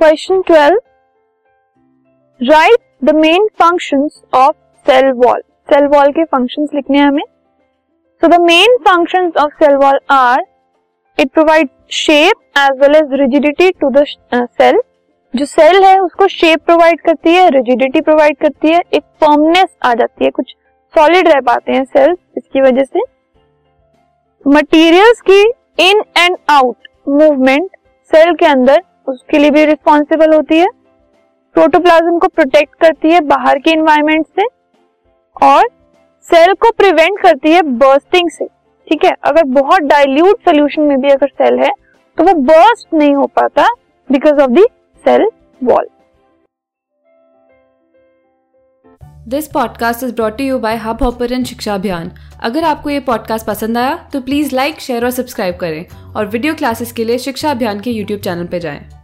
Question twelve write the main function of cell wall cell wall के function लिखने हैं हमें. So the main function of cell wall are it provide shape as well as rigidity to the cell जो cell है, उसको shape provide करती है rigidity provide करती है, एक फर्मनेस आ जाती है, कुछ सॉलिड रह पाते हैं सेल्स इसकी वजह से. मटेरियल्स की in and out movement cell के अंदर उसके लिए भी रिस्पॉन्सिबल होती है। प्रोटोप्लाज्म को प्रोटेक्ट करती है बाहर के इन्वायरमेंट से और सेल को प्रिवेंट करती है बर्स्टिंग से। ठीक है? अगर बहुत डाइल्यूट सोल्यूशन में भी अगर सेल है तो वो बर्स्ट नहीं हो पाता because of the cell wall this podcast is brought you by Hubhopper Shiksha Abhiyan अगर आपको ये पॉडकास्ट पसंद आया तो प्लीज़ लाइक शेयर और सब्सक्राइब करें और वीडियो क्लासेस के लिए शिक्षा अभियान के यूट्यूब चैनल पर जाएँ।